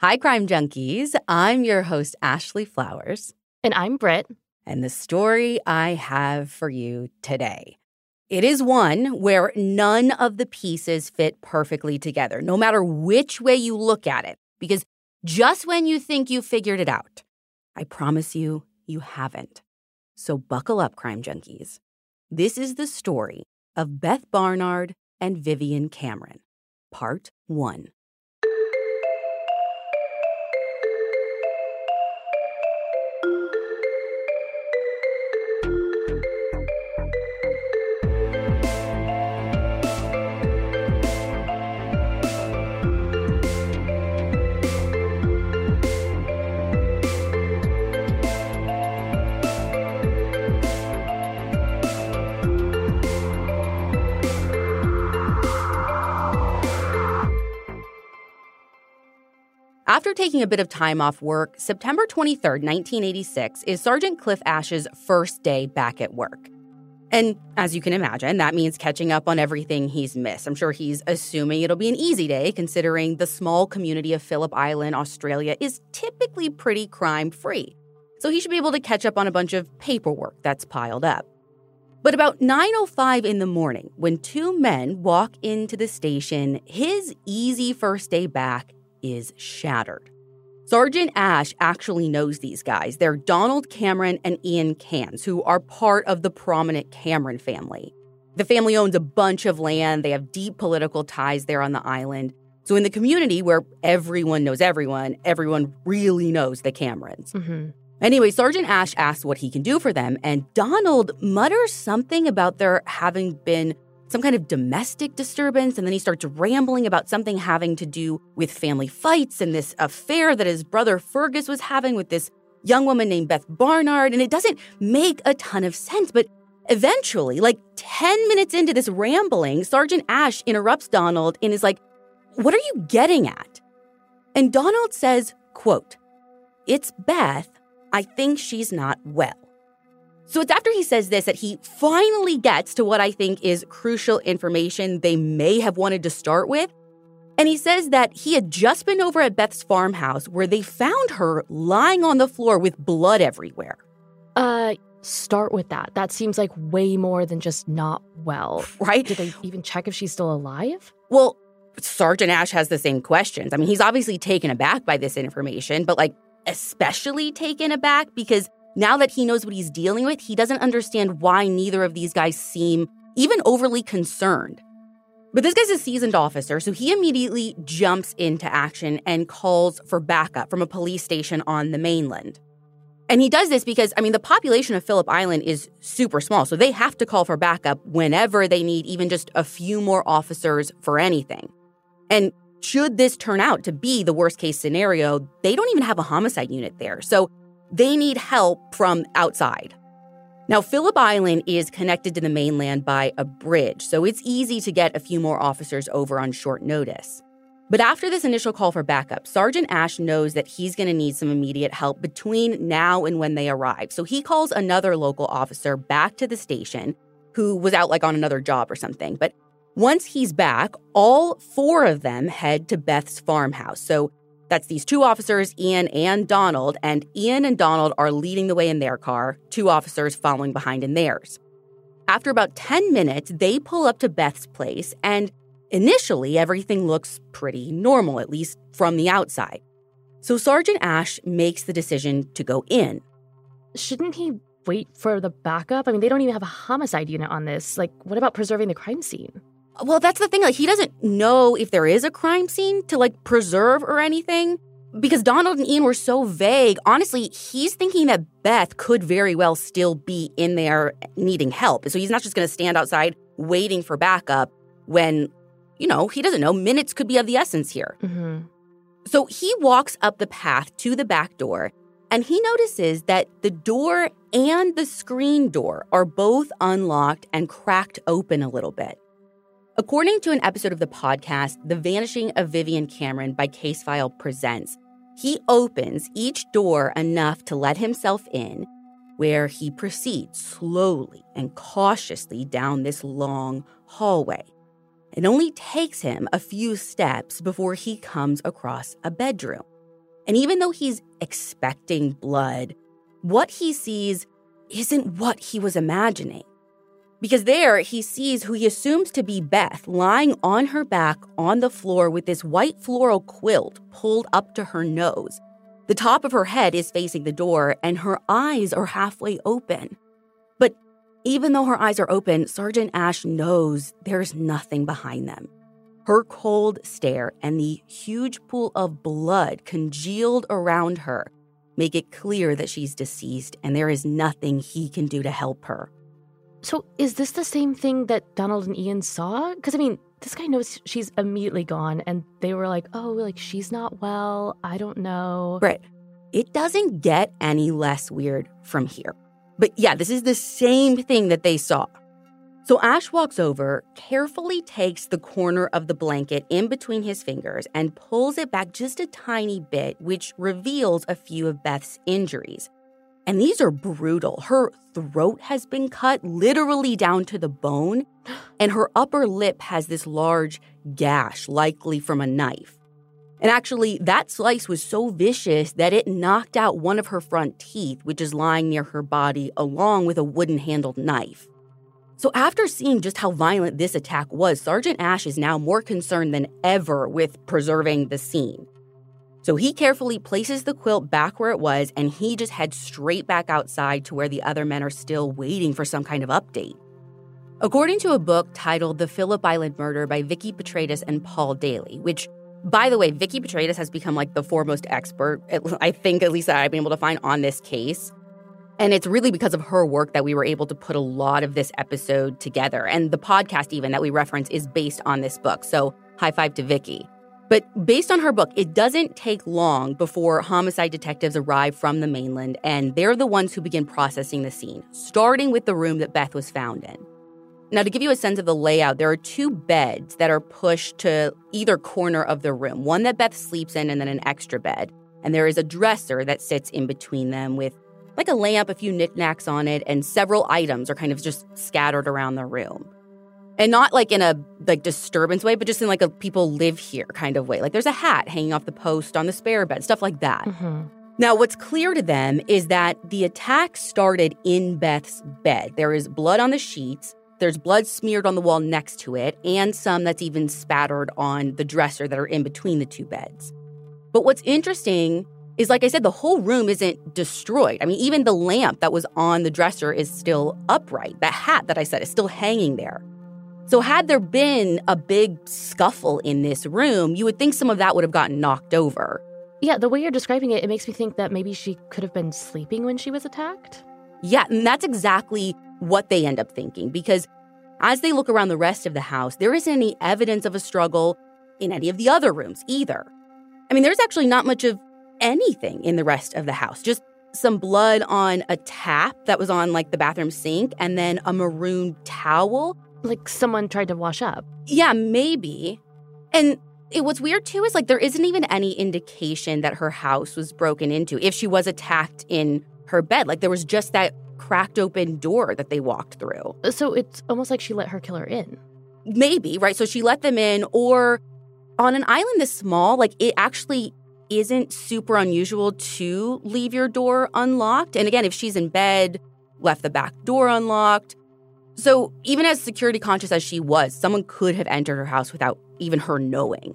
Hi, Crime Junkies. I'm your host, Ashley Flowers. And I'm Brit. And the story I have for you today. It is one where none of the pieces fit perfectly together, no matter which way you look at it. Because just when you think you figured it out, I promise you, you haven't. So buckle up, Crime Junkies. This is the story of Beth Barnard and Vivienne Cameron, Part 1. After taking a bit of time off work, September 23, 1986 is Sergeant Cliff Ash's first day back at work. And as you can imagine, that means catching up on everything he's missed. I'm sure he's assuming it'll be an easy day, considering the small community of Phillip Island, Australia, is typically pretty crime free. So he should be able to catch up on a bunch of paperwork that's piled up. But about 9:05 in the morning, when two men walk into the station, his easy first day back is shattered. Sergeant Ash actually knows these guys. They're Donald Cameron and Ian Cairns, who are part of the prominent Cameron family. The family owns a bunch of land, they have deep political ties there on the island. So, in the community where everyone knows everyone, everyone really knows the Camerons. Mm-hmm. Anyway, Sergeant Ash asks what he can do for them, and Donald mutters something about their having been some kind of domestic disturbance. And then he starts rambling about something having to do with family fights and this affair that his brother Fergus was having with this young woman named Beth Barnard. And it doesn't make a ton of sense. But eventually, like 10 minutes into this rambling, Sergeant Ash interrupts Donald and is like, What are you getting at? And Donald says, quote, It's Beth. I think she's not well. So it's after he says this that he finally gets to what I think is crucial information they may have wanted to start with. And he says that he had just been over at Beth's farmhouse where they found her lying on the floor with blood everywhere. Uh, start with that. That seems like way more than just not well. Right? Did they even check if she's still alive? Well, Sergeant Ash has the same questions. I mean, he's obviously taken aback by this information, but like especially taken aback because now that he knows what he's dealing with, he doesn't understand why neither of these guys seem even overly concerned. But this guy's a seasoned officer, so he immediately jumps into action and calls for backup from a police station on the mainland. And he does this because, I mean, the population of Phillip Island is super small, so they have to call for backup whenever they need even just a few more officers for anything. And should this turn out to be the worst case scenario, they don't even have a homicide unit there. So they need help from outside. Now, Phillip Island is connected to the mainland by a bridge, so it's easy to get a few more officers over on short notice. But after this initial call for backup, Sergeant Ash knows that he's going to need some immediate help between now and when they arrive. So he calls another local officer back to the station who was out like on another job or something. But once he's back, all four of them head to Beth's farmhouse. So that's these two officers, Ian and Donald, and Ian and Donald are leading the way in their car, two officers following behind in theirs. After about 10 minutes, they pull up to Beth's place, and initially everything looks pretty normal, at least from the outside. So Sergeant Ash makes the decision to go in. Shouldn't he wait for the backup? I mean, they don't even have a homicide unit on this. Like, what about preserving the crime scene? Well, that's the thing. Like, he doesn't know if there is a crime scene to like preserve or anything because Donald and Ian were so vague. Honestly, he's thinking that Beth could very well still be in there needing help. So he's not just going to stand outside waiting for backup when, you know, he doesn't know. Minutes could be of the essence here. Mm-hmm. So he walks up the path to the back door and he notices that the door and the screen door are both unlocked and cracked open a little bit. According to an episode of the podcast, The Vanishing of Vivian Cameron by Casefile Presents, he opens each door enough to let himself in, where he proceeds slowly and cautiously down this long hallway. It only takes him a few steps before he comes across a bedroom. And even though he's expecting blood, what he sees isn't what he was imagining. Because there he sees who he assumes to be Beth lying on her back on the floor with this white floral quilt pulled up to her nose. The top of her head is facing the door and her eyes are halfway open. But even though her eyes are open, Sergeant Ash knows there's nothing behind them. Her cold stare and the huge pool of blood congealed around her make it clear that she's deceased and there is nothing he can do to help her. So, is this the same thing that Donald and Ian saw? Because, I mean, this guy knows she's immediately gone, and they were like, oh, like, she's not well. I don't know. Right. It doesn't get any less weird from here. But yeah, this is the same thing that they saw. So Ash walks over, carefully takes the corner of the blanket in between his fingers and pulls it back just a tiny bit, which reveals a few of Beth's injuries. And these are brutal. Her throat has been cut literally down to the bone, and her upper lip has this large gash, likely from a knife. And actually, that slice was so vicious that it knocked out one of her front teeth, which is lying near her body, along with a wooden handled knife. So, after seeing just how violent this attack was, Sergeant Ash is now more concerned than ever with preserving the scene. So he carefully places the quilt back where it was and he just heads straight back outside to where the other men are still waiting for some kind of update. According to a book titled The Phillip Island Murder by Vikki Petraitis and Paul Daley, which by the way, Vikki Petraitis has become like the foremost expert, I think at least that I've been able to find on this case. And it's really because of her work that we were able to put a lot of this episode together. And the podcast, even that we reference, is based on this book. So high five to Vikki. But based on her book, it doesn't take long before homicide detectives arrive from the mainland, and they're the ones who begin processing the scene, starting with the room that Beth was found in. Now, to give you a sense of the layout, there are two beds that are pushed to either corner of the room one that Beth sleeps in, and then an extra bed. And there is a dresser that sits in between them with like a lamp, a few knickknacks on it, and several items are kind of just scattered around the room and not like in a like disturbance way, but just in like a people live here kind of way. Like there's a hat hanging off the post on the spare bed, stuff like that. Mm-hmm. Now, what's clear to them is that the attack started in Beth's bed. There is blood on the sheets. There's blood smeared on the wall next to it, and some that's even spattered on the dresser that are in between the two beds. But what's interesting is, like I said, the whole room isn't destroyed. I mean, even the lamp that was on the dresser is still upright. That hat that I said is still hanging there. So, had there been a big scuffle in this room, you would think some of that would have gotten knocked over. Yeah, the way you're describing it, it makes me think that maybe she could have been sleeping when she was attacked. Yeah, and that's exactly what they end up thinking because as they look around the rest of the house, there isn't any evidence of a struggle in any of the other rooms either. I mean, there's actually not much of anything in the rest of the house, just some blood on a tap that was on like the bathroom sink and then a maroon towel like someone tried to wash up. Yeah, maybe. And it, what's weird too is like there isn't even any indication that her house was broken into if she was attacked in her bed. Like there was just that cracked open door that they walked through. So it's almost like she let her killer in. Maybe, right? So she let them in, or on an island this small, like it actually isn't super unusual to leave your door unlocked. And again, if she's in bed, left the back door unlocked, so, even as security conscious as she was, someone could have entered her house without even her knowing.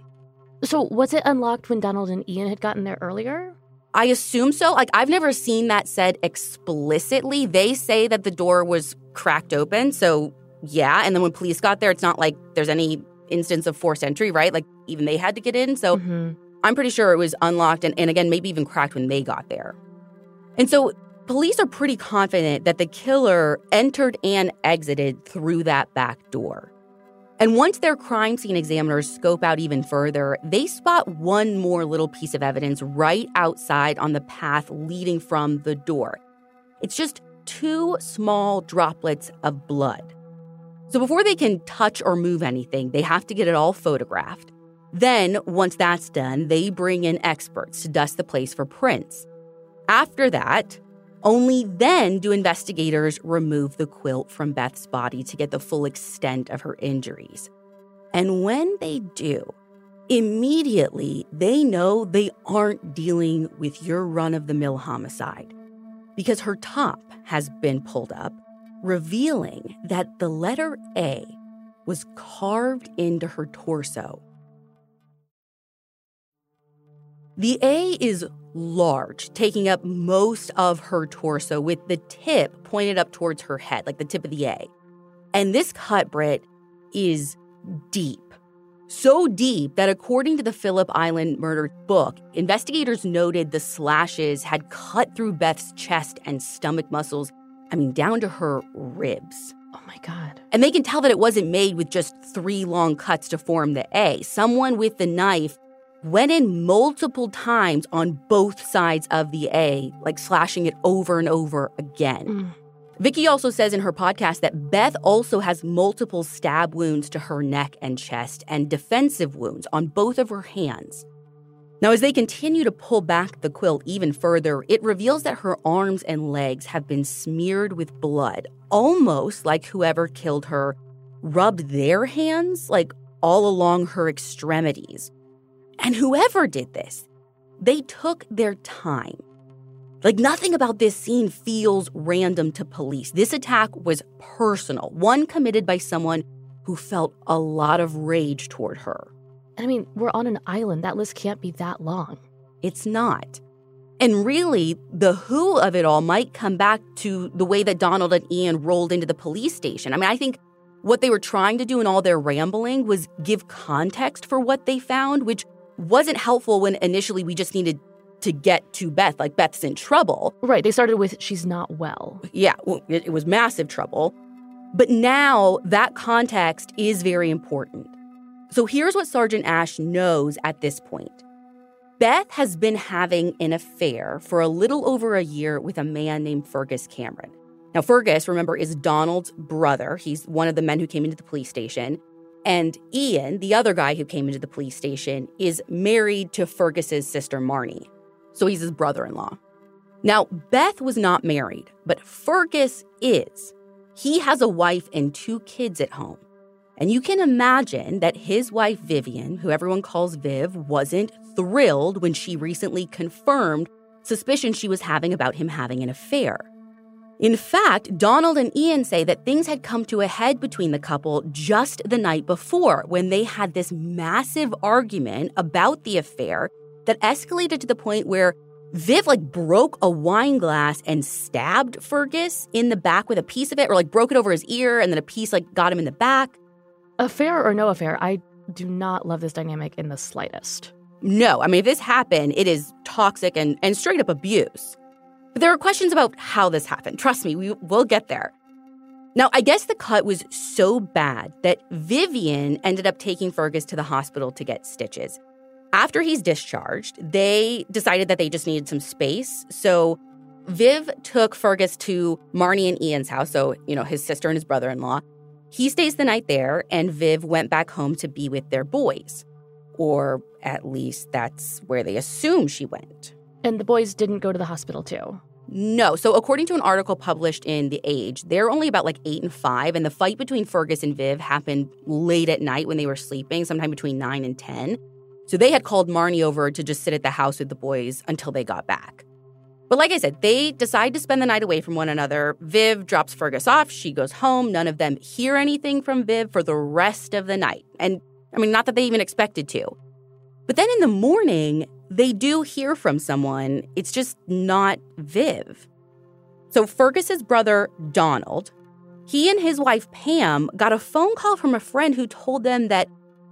So, was it unlocked when Donald and Ian had gotten there earlier? I assume so. Like, I've never seen that said explicitly. They say that the door was cracked open. So, yeah. And then when police got there, it's not like there's any instance of forced entry, right? Like, even they had to get in. So, mm-hmm. I'm pretty sure it was unlocked and, and again, maybe even cracked when they got there. And so Police are pretty confident that the killer entered and exited through that back door. And once their crime scene examiners scope out even further, they spot one more little piece of evidence right outside on the path leading from the door. It's just two small droplets of blood. So before they can touch or move anything, they have to get it all photographed. Then, once that's done, they bring in experts to dust the place for prints. After that, only then do investigators remove the quilt from Beth's body to get the full extent of her injuries. And when they do, Immediately, they know they aren't dealing with your run of the mill homicide because her top has been pulled up, revealing that the letter A was carved into her torso. The A is large, taking up most of her torso, with the tip pointed up towards her head, like the tip of the A. And this cut, Brit, is deep. So deep that according to the Phillip Island murder book, investigators noted the slashes had cut through Beth's chest and stomach muscles, I mean, down to her ribs. Oh my God. And they can tell that it wasn't made with just three long cuts to form the A. Someone with the knife went in multiple times on both sides of the A, like slashing it over and over again. Mm. Vikki also says in her podcast that Beth also has multiple stab wounds to her neck and chest and defensive wounds on both of her hands. Now, as they continue to pull back the quilt even further, it reveals that her arms and legs have been smeared with blood, almost like whoever killed her rubbed their hands like all along her extremities. And whoever did this, they took their time. Like nothing about this scene feels random to police. This attack was personal, one committed by someone who felt a lot of rage toward her. I mean, we're on an island. That list can't be that long. It's not. And really, the who of it all might come back to the way that Donald and Ian rolled into the police station. I mean, I think what they were trying to do in all their rambling was give context for what they found, which wasn't helpful when initially we just needed to get to Beth, like Beth's in trouble. Right. They started with she's not well. Yeah, well, it, it was massive trouble. But now that context is very important. So here's what Sergeant Ash knows at this point Beth has been having an affair for a little over a year with a man named Fergus Cameron. Now, Fergus, remember, is Donald's brother. He's one of the men who came into the police station. And Ian, the other guy who came into the police station, is married to Fergus's sister Marnie. So he's his brother in law. Now, Beth was not married, but Fergus is. He has a wife and two kids at home. And you can imagine that his wife, Vivienne, who everyone calls Viv, wasn't thrilled when she recently confirmed suspicions she was having about him having an affair. In fact, Donald and Ian say that things had come to a head between the couple just the night before when they had this massive argument about the affair that escalated to the point where Viv like broke a wine glass and stabbed Fergus in the back with a piece of it, or like broke it over his ear, and then a piece like got him in the back. Affair or no affair, I do not love this dynamic in the slightest. No, I mean, if this happened, it is toxic and, and straight up abuse. But there are questions about how this happened. Trust me, we will get there. Now, I guess the cut was so bad that Vivienne ended up taking Fergus to the hospital to get stitches. After he's discharged, they decided that they just needed some space. So Viv took Fergus to Marnie and Ian's house, so, you know, his sister and his brother in law. He stays the night there, and Viv went back home to be with their boys. Or at least that's where they assume she went. And the boys didn't go to the hospital, too? No. So, according to an article published in The Age, they're only about like eight and five, and the fight between Fergus and Viv happened late at night when they were sleeping, sometime between nine and 10. So, they had called Marnie over to just sit at the house with the boys until they got back. But like I said, they decide to spend the night away from one another. Viv drops Fergus off. She goes home. None of them hear anything from Viv for the rest of the night. And I mean, not that they even expected to. But then in the morning, they do hear from someone. It's just not Viv. So Fergus's brother, Donald, he and his wife, Pam, got a phone call from a friend who told them that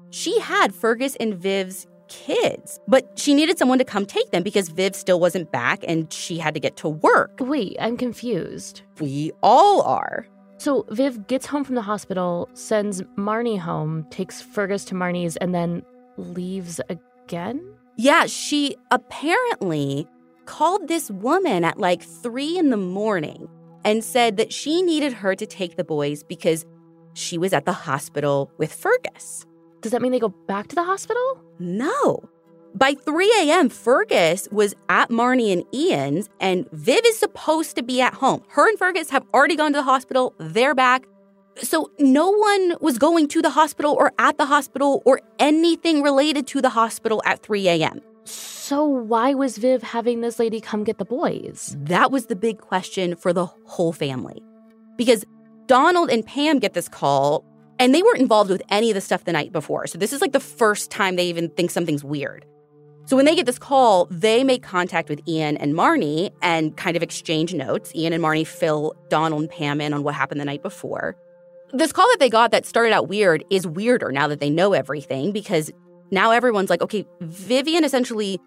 she had Fergus and Viv's kids, but she needed someone to come take them because Viv still wasn't back and she had to get to work. Wait, I'm confused. We all are. So Viv gets home from the hospital, sends Marnie home, takes Fergus to Marnie's, and then leaves again? Yeah, she apparently called this woman at like three in the morning and said that she needed her to take the boys because she was at the hospital with Fergus. Does that mean they go back to the hospital? No. By 3 a.m., Fergus was at Marnie and Ian's, and Viv is supposed to be at home. Her and Fergus have already gone to the hospital. They're back. So no one was going to the hospital or at the hospital or anything related to the hospital at 3 a.m. So why was Viv having this lady come get the boys? That was the big question for the whole family. Because Donald and Pam get this call and they weren't involved with any of the stuff the night before. So this is like the first time they even think something's weird. So when they get this call, they make contact with Ian and Marnie and kind of exchange notes. Ian and Marnie fill Donald and Pam in on what happened the night before. This call that they got that started out weird is weirder now that they know everything because now everyone's like, okay, Vivienne essentially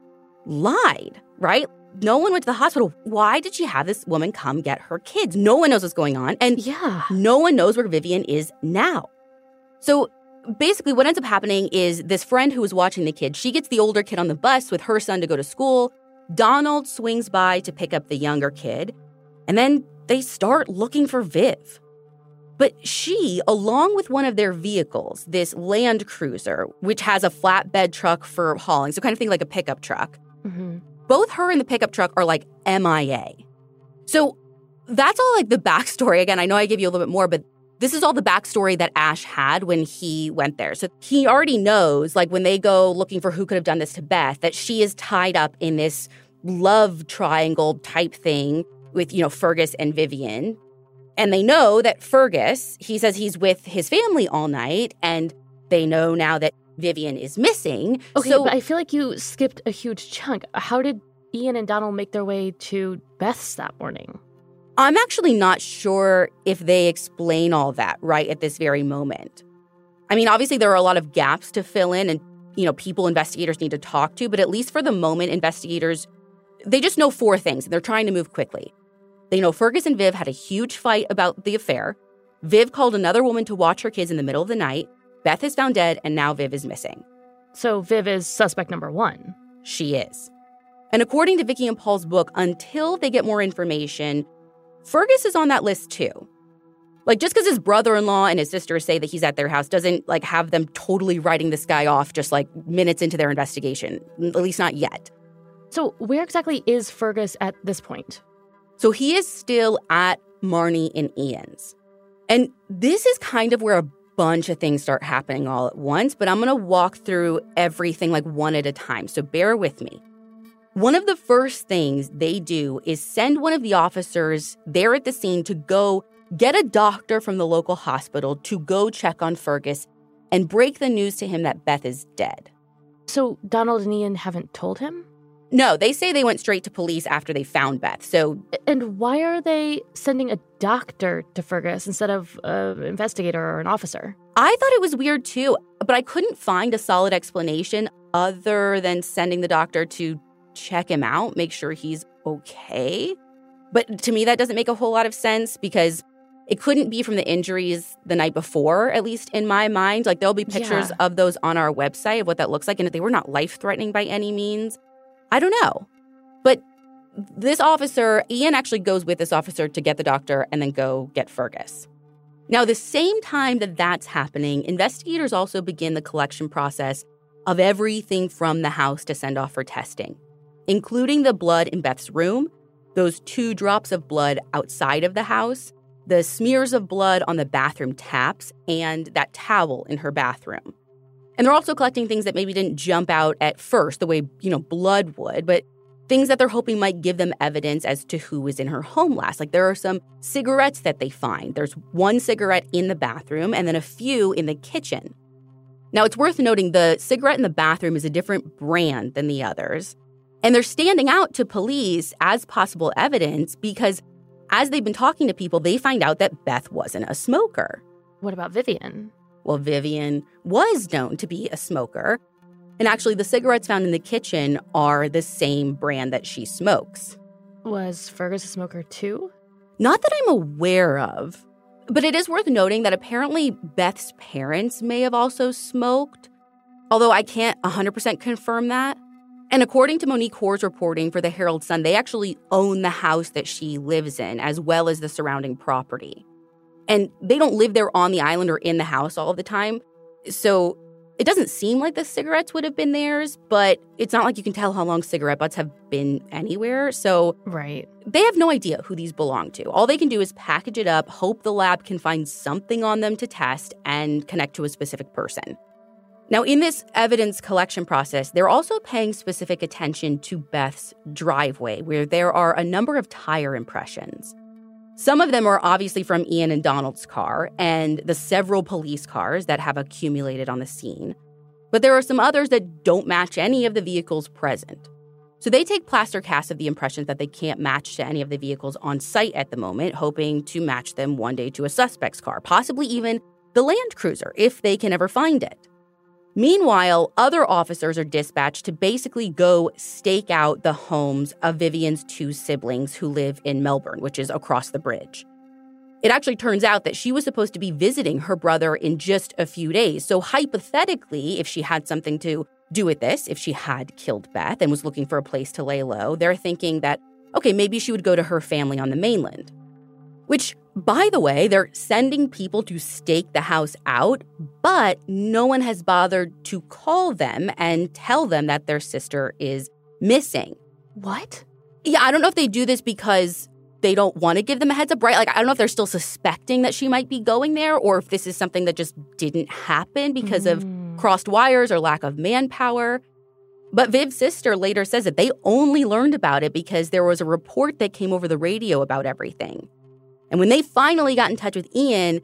lied, right? No one went to the hospital. Why did she have this woman come get her kids? No one knows what's going on. And Yeah. no one knows where Vivienne is now. So basically, what ends up happening is this friend who was watching the kid, she gets the older kid on the bus with her son to go to school. Donald swings by to pick up the younger kid, and then they start looking for Viv. But she, along with one of their vehicles, this Land Cruiser, which has a flatbed truck for hauling, so kind of think like a pickup truck, hmm both her and the pickup truck are like MIA. So that's all like the backstory. Again, I know I gave you a little bit more, but this is all the backstory that Ash had when he went there. So he already knows, like when they go looking for who could have done this to Beth, that she is tied up in this love triangle type thing with, you know, Fergus and Vivienne. And they know that Fergus, he says he's with his family all night, and they know now that Vivienne is missing. Okay, so but I feel like you skipped a huge chunk. How did Ian and Donald make their way to Beth's that morning? I'm actually not sure if they explain all that right at this very moment. I mean, obviously there are a lot of gaps to fill in and you know, people investigators need to talk to, but at least for the moment investigators they just know four things and they're trying to move quickly. They know Fergus and Viv had a huge fight about the affair. Viv called another woman to watch her kids in the middle of the night. Beth is found dead and now Viv is missing. So Viv is suspect number one. She is. And according to Vikki and Paul's book, until they get more information, Fergus is on that list too. Like just because his brother-in-law and his sister say that he's at their house doesn't like have them totally writing this guy off just like minutes into their investigation. At least not yet. So where exactly is Fergus at this point? So he is still at Marnie and Ian's. And this is kind of where a bunch of things start happening all at once, but I'm going to walk through everything like one at a time. So bear with me. One of the first things they do is send one of the officers there at the scene to go get a doctor from the local hospital to go check on Fergus and break the news to him that Beth is dead. So Donald and Ian haven't told him? No, they say they went straight to police after they found Beth. So And why are they sending a doctor to Fergus instead of an investigator or an officer? I thought it was weird too, but I couldn't find a solid explanation other than sending the doctor to check him out, make sure he's okay. But to me, that doesn't make a whole lot of sense because it couldn't be from the injuries the night before, at least in my mind. Like, there'll be pictures Yeah. of those on our website of what that looks like, and if they were not life threatening by any means. I don't know. But this officer, Ian actually goes with this officer to get the doctor and then go get Fergus. Now, the same time that that's happening, investigators also begin the collection process of everything from the house to send off for testing, including the blood in Beth's room, those two drops of blood outside of the house, the smears of blood on the bathroom taps, and that towel in her bathroom. And they're also collecting things that maybe didn't jump out at first the way, you know, blood would, but things that they're hoping might give them evidence as to who was in her home last. Like there are some cigarettes that they find. There's one cigarette in the bathroom and then a few in the kitchen. Now, it's worth noting the cigarette in the bathroom is a different brand than the others. And they're standing out to police as possible evidence because as they've been talking to people, they find out that Beth wasn't a smoker. What about Vivienne? Well, Vivienne was known to be a smoker. And actually, the cigarettes found in the kitchen are the same brand that she smokes. Was Fergus a smoker too? Not that I'm aware of, but it is worth noting that apparently Beth's parents may have also smoked, although I can't 100% confirm that. And according to Monique Hoare's reporting for the Herald Sun, they actually own the house that she lives in, as well as the surrounding property. And they don't live there on the island or in the house all of the time. So It doesn't seem like the cigarettes would have been theirs, but it's not like you can tell how long cigarette butts have been anywhere. So Right. they have no idea who these belong to. All they can do is package it up, hope the lab can find something on them to test, and connect to a specific person. Now, in this evidence collection process, they're also paying specific attention to Beth's driveway, where there are a number of tire impressions. Some of them are obviously from Ian and Donald's car and the several police cars that have accumulated on the scene. But there are some others that don't match any of the vehicles present. So they take plaster casts of the impressions that they can't match to any of the vehicles on site at the moment, hoping to match them one day to a suspect's car, possibly even the Land Cruiser, if they can ever find it. Meanwhile, other officers are dispatched to basically go stake out the homes of Vivienne's two siblings who live in Melbourne, which is across the bridge. It actually turns out that she was supposed to be visiting her brother in just a few days. So, hypothetically, if she had something to do with this, if she had killed Beth and was looking for a place to lay low, they're thinking that, okay, maybe she would go to her family on the mainland. Which, by the way, they're sending people to stake the house out, but no one has bothered to call them and tell them that their sister is missing. What? Yeah, I don't know if they do this because they don't want to give them a heads up, right? Like, I don't know if they're still suspecting that she might be going there or if this is something that just didn't happen because of Mm. crossed wires or lack of manpower. But Viv's sister later says that they only learned about it because there was a report that came over the radio about everything. And when they finally got in touch with Ian,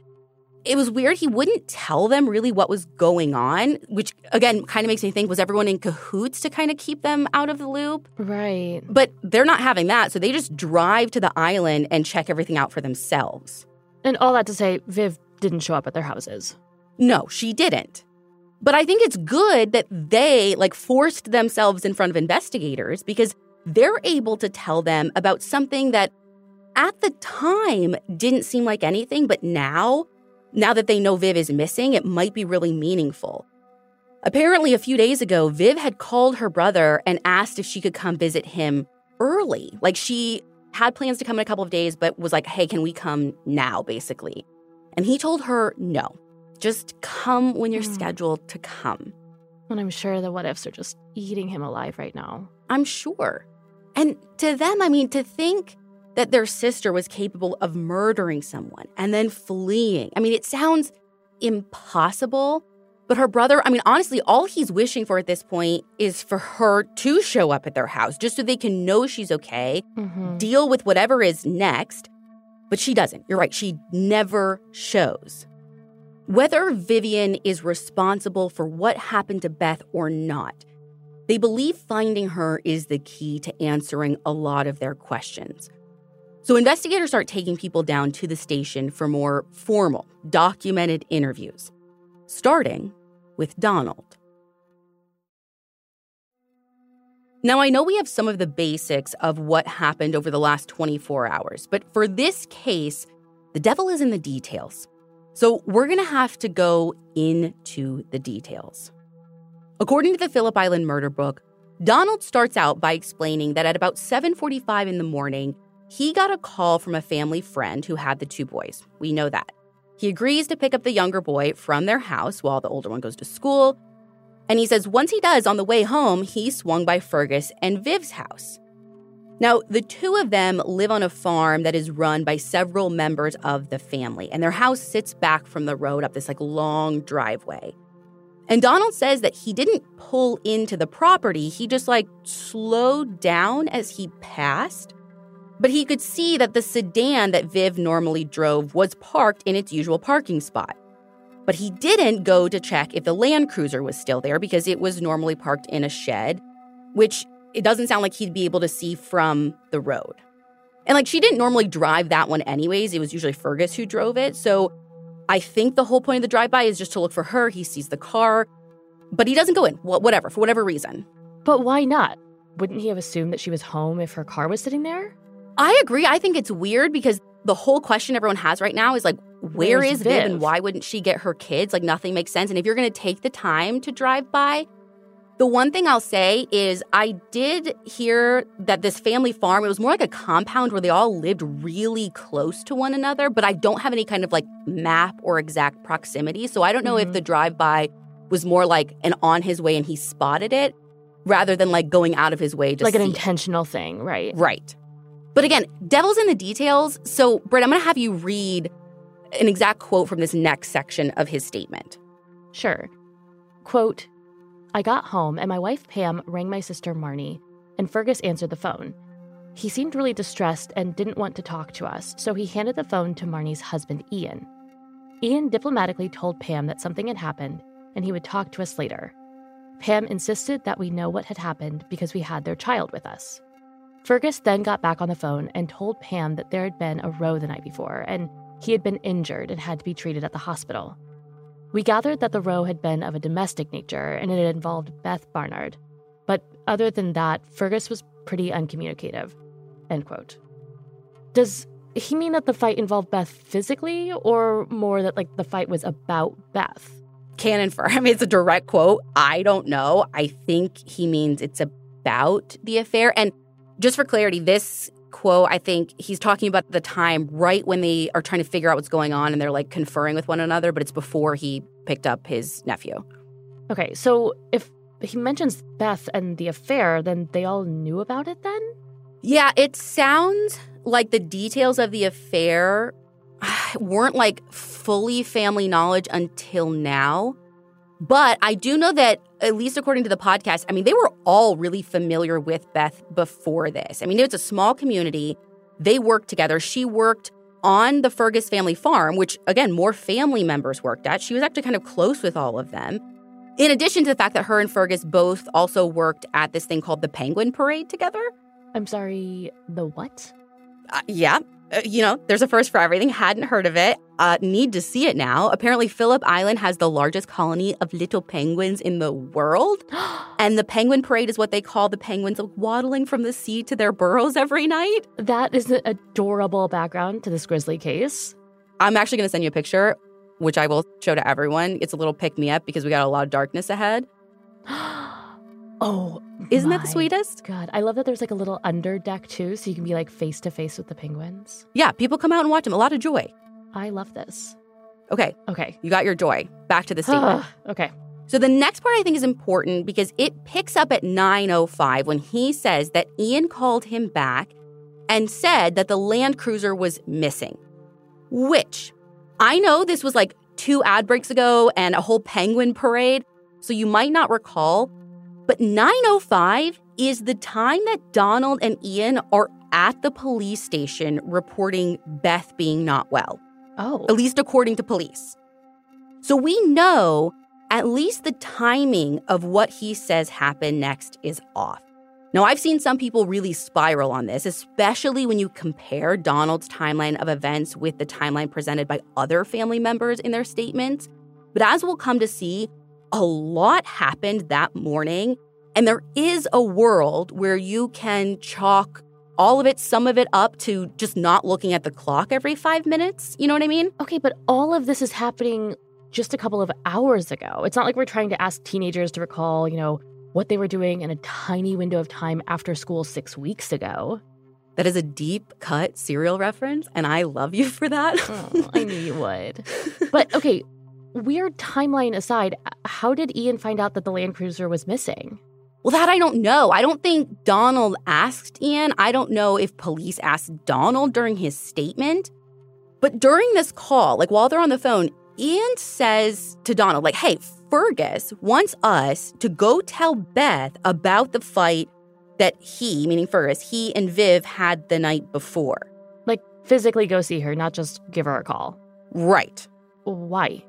it was weird. He wouldn't tell them really what was going on, which again kind of makes me think was everyone in cahoots to kind of keep them out of the loop? Right. But they're not having that. So they just drive to the island and check everything out for themselves. And all that to say, Viv didn't show up at their houses. No, she didn't. But I think it's good that they like forced themselves in front of investigators because they're able to tell them about something that at the time didn't seem like anything, but now, now that they know Viv is missing, it might be really meaningful. Apparently, a few days ago, Viv had called her brother and asked if she could come visit him early. Like she had plans to come in a couple of days, but was like, hey, can we come now, basically? And he told her no. Just come when you're Hmm. scheduled to come. And I'm sure the what ifs are just eating him alive right now. I'm sure. And to them, I mean, to think that their sister was capable of murdering someone and then fleeing. I mean, it sounds impossible. But her brother, I mean, honestly, all he's wishing for at this point is for her to show up at their house just so they can know she's okay, Mm-hmm. deal with whatever is next. But she doesn't. You're right. She never shows. Whether Vivienne is responsible for what happened to Beth or not, they believe finding her is the key to answering a lot of their questions. So investigators start taking people down to the station for more formal, documented interviews, starting with Donald. Now, I know we have some of the basics of what happened over the last 24 hours, but for this case, the devil is in the details. So we're going to have to go into the details. According to the Phillip Island murder book, Donald starts out by explaining that at about 7:45 in the morning, he got a call from a family friend who had the two boys. We know that. He agrees to pick up the younger boy from their house while the older one goes to school. And he says once he does, on the way home, he swung by Fergus and Viv's house. Now, the two of them live on a farm that is run by several members of the family, and their house sits back from the road up this like long driveway. And Donald says that he didn't pull into the property, he just like slowed down as he passed. But he could see that the sedan that Viv normally drove was parked in its usual parking spot. But he didn't go to check if the Land Cruiser was still there because it was normally parked in a shed, which it doesn't sound like he'd be able to see from the road. And like she didn't normally drive that one anyways, it was usually Fergus who drove it. So I think the whole point of the drive by is just to look for her. He sees the car, but he doesn't go in, wh- whatever, for whatever reason. But why not? Wouldn't he have assumed that she was home if her car was sitting there? I agree. I think it's weird because the whole question everyone has right now is like, where Where's is Viv? and why wouldn't she get her kids? Like, nothing makes sense. And if you're going to take the time to drive by, the one thing I'll say is I did hear that this family farm, it was more like a compound where they all lived really close to one another, but I don't have any kind of like map or exact proximity. So I don't know if Mhm. the drive by was more like an on his way and he spotted it rather than like going out of his way to like an see it. intentional thing, right? Right. But again, devil's in the details. So, Brit, I'm going to have you read an exact quote from this next section of his statement. Sure. Quote I got home and my wife Pam rang my sister Marnie, and Fergus answered the phone. He seemed really distressed and didn't want to talk to us, so he handed the phone to Marnie's husband Ian. Ian diplomatically told Pam that something had happened and he would talk to us later. Pam insisted that we know what had happened because we had their child with us. Fergus then got back on the phone and told Pam that there had been a row the night before and he had been injured and had to be treated at the hospital. We gathered that the row had been of a domestic nature and it had involved Beth Barnard. But other than that, Fergus was pretty uncommunicative. End quote. Does he mean that the fight involved Beth physically or more that like the fight was about Beth? Can infer. I mean, it's a direct quote. I don't know. I think he means it's about the affair. And just for clarity, this quote, I think he's talking about the time right when they are trying to figure out what's going on and they're like conferring with one another, but it's before he picked up his nephew. Okay, so if he mentions Beth and the affair, then they all knew about it then? Yeah, it sounds like the details of the affair weren't like fully family knowledge until now. But I do know that, at least according to the podcast, I mean, they were all really familiar with Beth before this. I mean, it was a small community. They worked together. She worked on the Fergus family farm, which, again, more family members worked at. She was actually kind of close with all of them. In addition to the fact that her and Fergus both also worked at this thing called the Penguin Parade together. I'm sorry, the what? Uh, yeah, you know, there's a first for everything. Hadn't heard of it. Uh, need to see it now. Apparently, Phillip Island has the largest colony of little penguins in the world. and the penguin parade is what they call the penguins waddling from the sea to their burrows every night. That is an adorable background to this grisly case. I'm actually going to send you a picture, which I will show to everyone. It's a little pick me up because we got a lot of darkness ahead. oh, isn't that the sweetest? God, I love that there's like a little under deck too, so you can be like face to face with the penguins. Yeah, people come out and watch them. A lot of joy. I love this. Okay, Okay. you got your joy. Back to the statement. okay. So the next part I think is important because it picks up at 9:05 when he says that Ian called him back and said that the Land Cruiser was missing. Which I know this was like two ad breaks ago and a whole penguin parade, so you might not recall, but 9:05 is the time that Donald and Ian are at the police station reporting Beth being not well Oh. at least according to police. So we know at least the timing of what he says happened next is off. Now, I've seen some people really spiral on this, especially when you compare Donald's timeline of events with the timeline presented by other family members in their statements. But as we'll come to see, a lot happened that morning, and there is a world where you can chalk all of it, some of it up to just not looking at the clock every five minutes. You know what I mean? Okay, but all of this is happening just a couple of hours ago. It's not like we're trying to ask teenagers to recall, you know, what they were doing in a tiny window of time after school six weeks ago. That is a deep cut serial reference, and I love you for that. Oh, I knew you would. But okay, weird timeline aside, how did Ian find out that the Land Cruiser was missing? Well, that I don't know. I don't think Donald asked Ian. I don't know if police asked Donald during his statement. But during this call, like while they're on the phone, Ian says to Donald, like, hey, Fergus wants us to go tell Beth about the fight that he, meaning Fergus, he and Viv had the night before. Like, physically go see her, not just give her a call. Right. Why?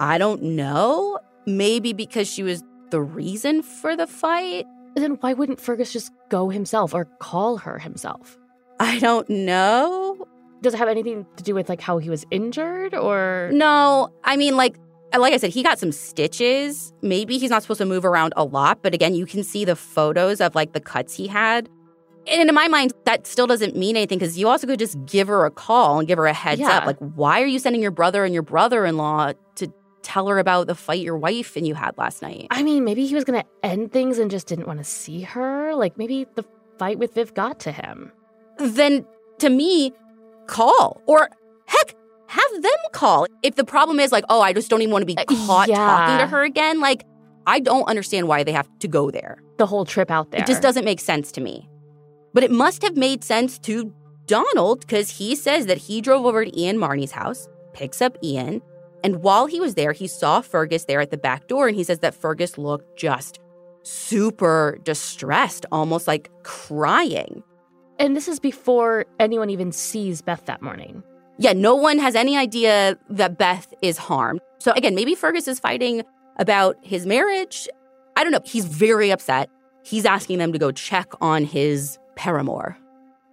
I don't know. Maybe because she was the reason for the fight. Then why wouldn't Fergus just go himself or call her himself? I don't know. Does it have anything to do with like how he was injured or No, I mean, like, like I said, he got some stitches. Maybe he's not supposed to move around a lot, but again, you can see the photos of like the cuts he had. And in my mind, that still doesn't mean anything because you also could just give her a call and give her a heads Yeah. up. Like, why are you sending your brother and your brother in law tell her about the fight your wife and you had last night? I mean, maybe he was going to end things and just didn't want to see her. Like maybe the fight with Viv got to him. then to me, call or heck, have them call. If the problem is like, oh, I just don't even want to be Uh, caught yeah. talking to her again, like I don't understand why they have to go there. The whole trip out there. It just doesn't make sense to me. But it must have made sense to Donald because he says that he drove over to Ian Marnie's house, picks up Ian, and while he was there, he saw Fergus there at the back door, and he says that Fergus looked just super distressed, almost like crying. And this is before anyone even sees Beth that morning. Yeah, no one has any idea that Beth is harmed. So again, maybe Fergus is fighting about his marriage. I don't know. He's very upset. He's asking them to go check on his paramour.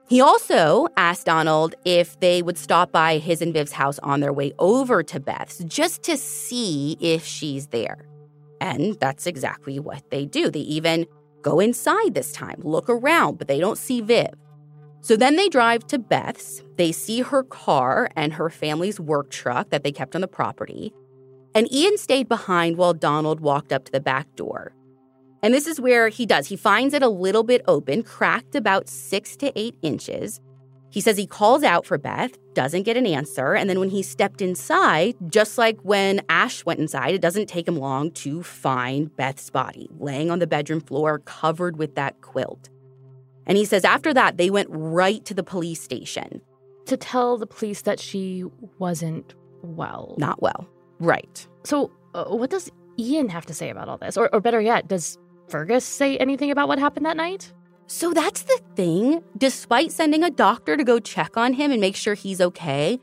He also asked Donald if they would stop by his and Viv's house on their way over to Beth's just to see if she's there. And that's exactly what they do. They even go inside this time, look around, but they don't see Viv. So then they drive to Beth's. They see her car and her family's work truck that they kept on the property. And Ian stayed behind while Donald walked up to the back door. And this is where he does. He finds it a little bit open, cracked about six to eight inches. He says he calls out for Beth, doesn't get an answer. And then when he stepped inside, just like when Ash went inside, it doesn't take him long to find Beth's body laying on the bedroom floor, covered with that quilt. And he says after that, they went right to the police station. To tell the police that she wasn't well. Not well. Right. So, uh, what does Ian have to say about all this? Or, or better yet, does Fergus say anything about what happened that night? So that's the thing. Despite sending a doctor to go check on him and make sure he's okay,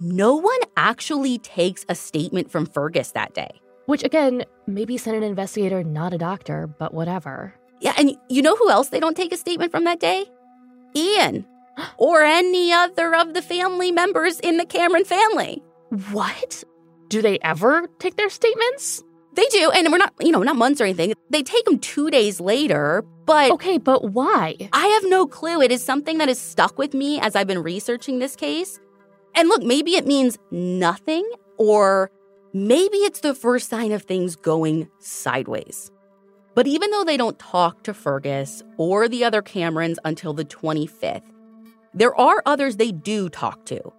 no one actually takes a statement from Fergus that day. Which, again, maybe send an investigator, not a doctor, but whatever. Yeah, and you know who else they don't take a statement from that day? Ian, or any other of the family members in the Cameron family. What? Do they ever take their statements? They do, and we're not, you know, not months or anything. They take them two days later, but. Okay, but why? I have no clue. It is something that has stuck with me as I've been researching this case. And look, maybe it means nothing, or maybe it's the first sign of things going sideways. But even though they don't talk to Fergus or the other Camerons until the 25th, there are others they do talk to.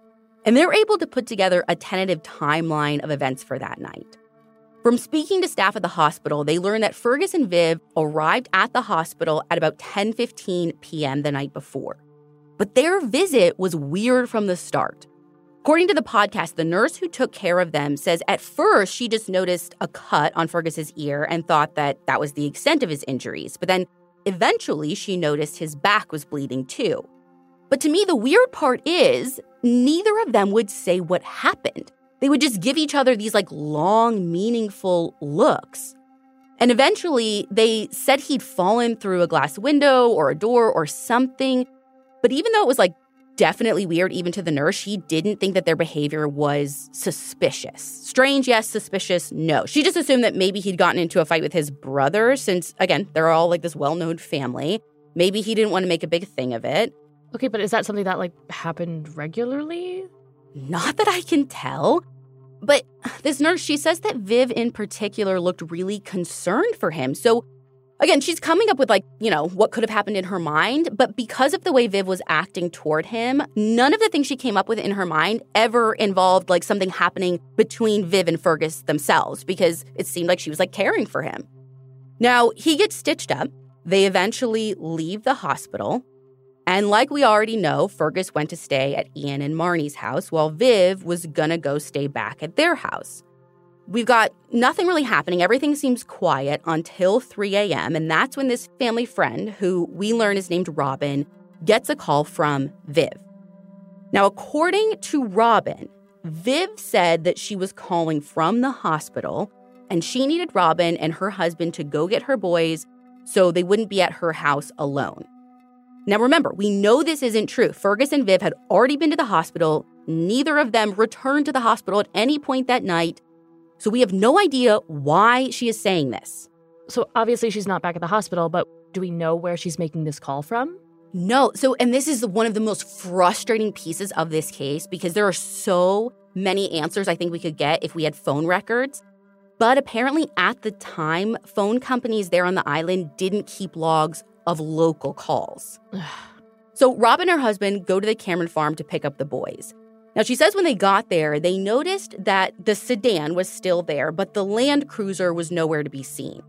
And they're able to put together a tentative timeline of events for that night. From speaking to staff at the hospital, they learned that Fergus and Viv arrived at the hospital at about 10:15 p.m. the night before. But their visit was weird from the start. According to the podcast, the nurse who took care of them says at first she just noticed a cut on Fergus's ear and thought that that was the extent of his injuries. But then eventually she noticed his back was bleeding too. But to me, the weird part is neither of them would say what happened they would just give each other these like long, meaningful looks. And eventually, they said he'd fallen through a glass window or a door or something. But even though it was like definitely weird, even to the nurse, she didn't think that their behavior was suspicious. Strange, yes. Suspicious, no. She just assumed that maybe he'd gotten into a fight with his brother, since, again, they're all like this well known family. Maybe he didn't want to make a big thing of it. Okay, but is that something that like happened regularly? Not that I can tell. But this nurse, she says that Viv in particular looked really concerned for him. So again, she's coming up with like, you know, what could have happened in her mind. But because of the way Viv was acting toward him, none of the things she came up with in her mind ever involved like something happening between Viv and Fergus themselves because it seemed like she was like caring for him. Now, he gets stitched up. They eventually leave the hospital. And like we already know, Fergus went to stay at Ian and Marnie's house while Viv was gonna go stay back at their house. We've got nothing really happening. Everything seems quiet until 3 a.m. And that's when this family friend, who we learn is named Robin, gets a call from Viv. Now, according to Robin, Viv said that she was calling from the hospital and she needed Robin and her husband to go get her boys so they wouldn't be at her house alone. Now, remember, we know this isn't true. Fergus and Viv had already been to the hospital. Neither of them returned to the hospital at any point that night. So we have no idea why she is saying this. So obviously, she's not back at the hospital, but do we know where she's making this call from? No. So, and this is one of the most frustrating pieces of this case because there are so many answers I think we could get if we had phone records. But apparently, at the time, phone companies there on the island didn't keep logs of local calls. so Robin and her husband go to the Cameron farm to pick up the boys. Now, she says when they got there, they noticed that the sedan was still there, but the Land Cruiser was nowhere to be seen.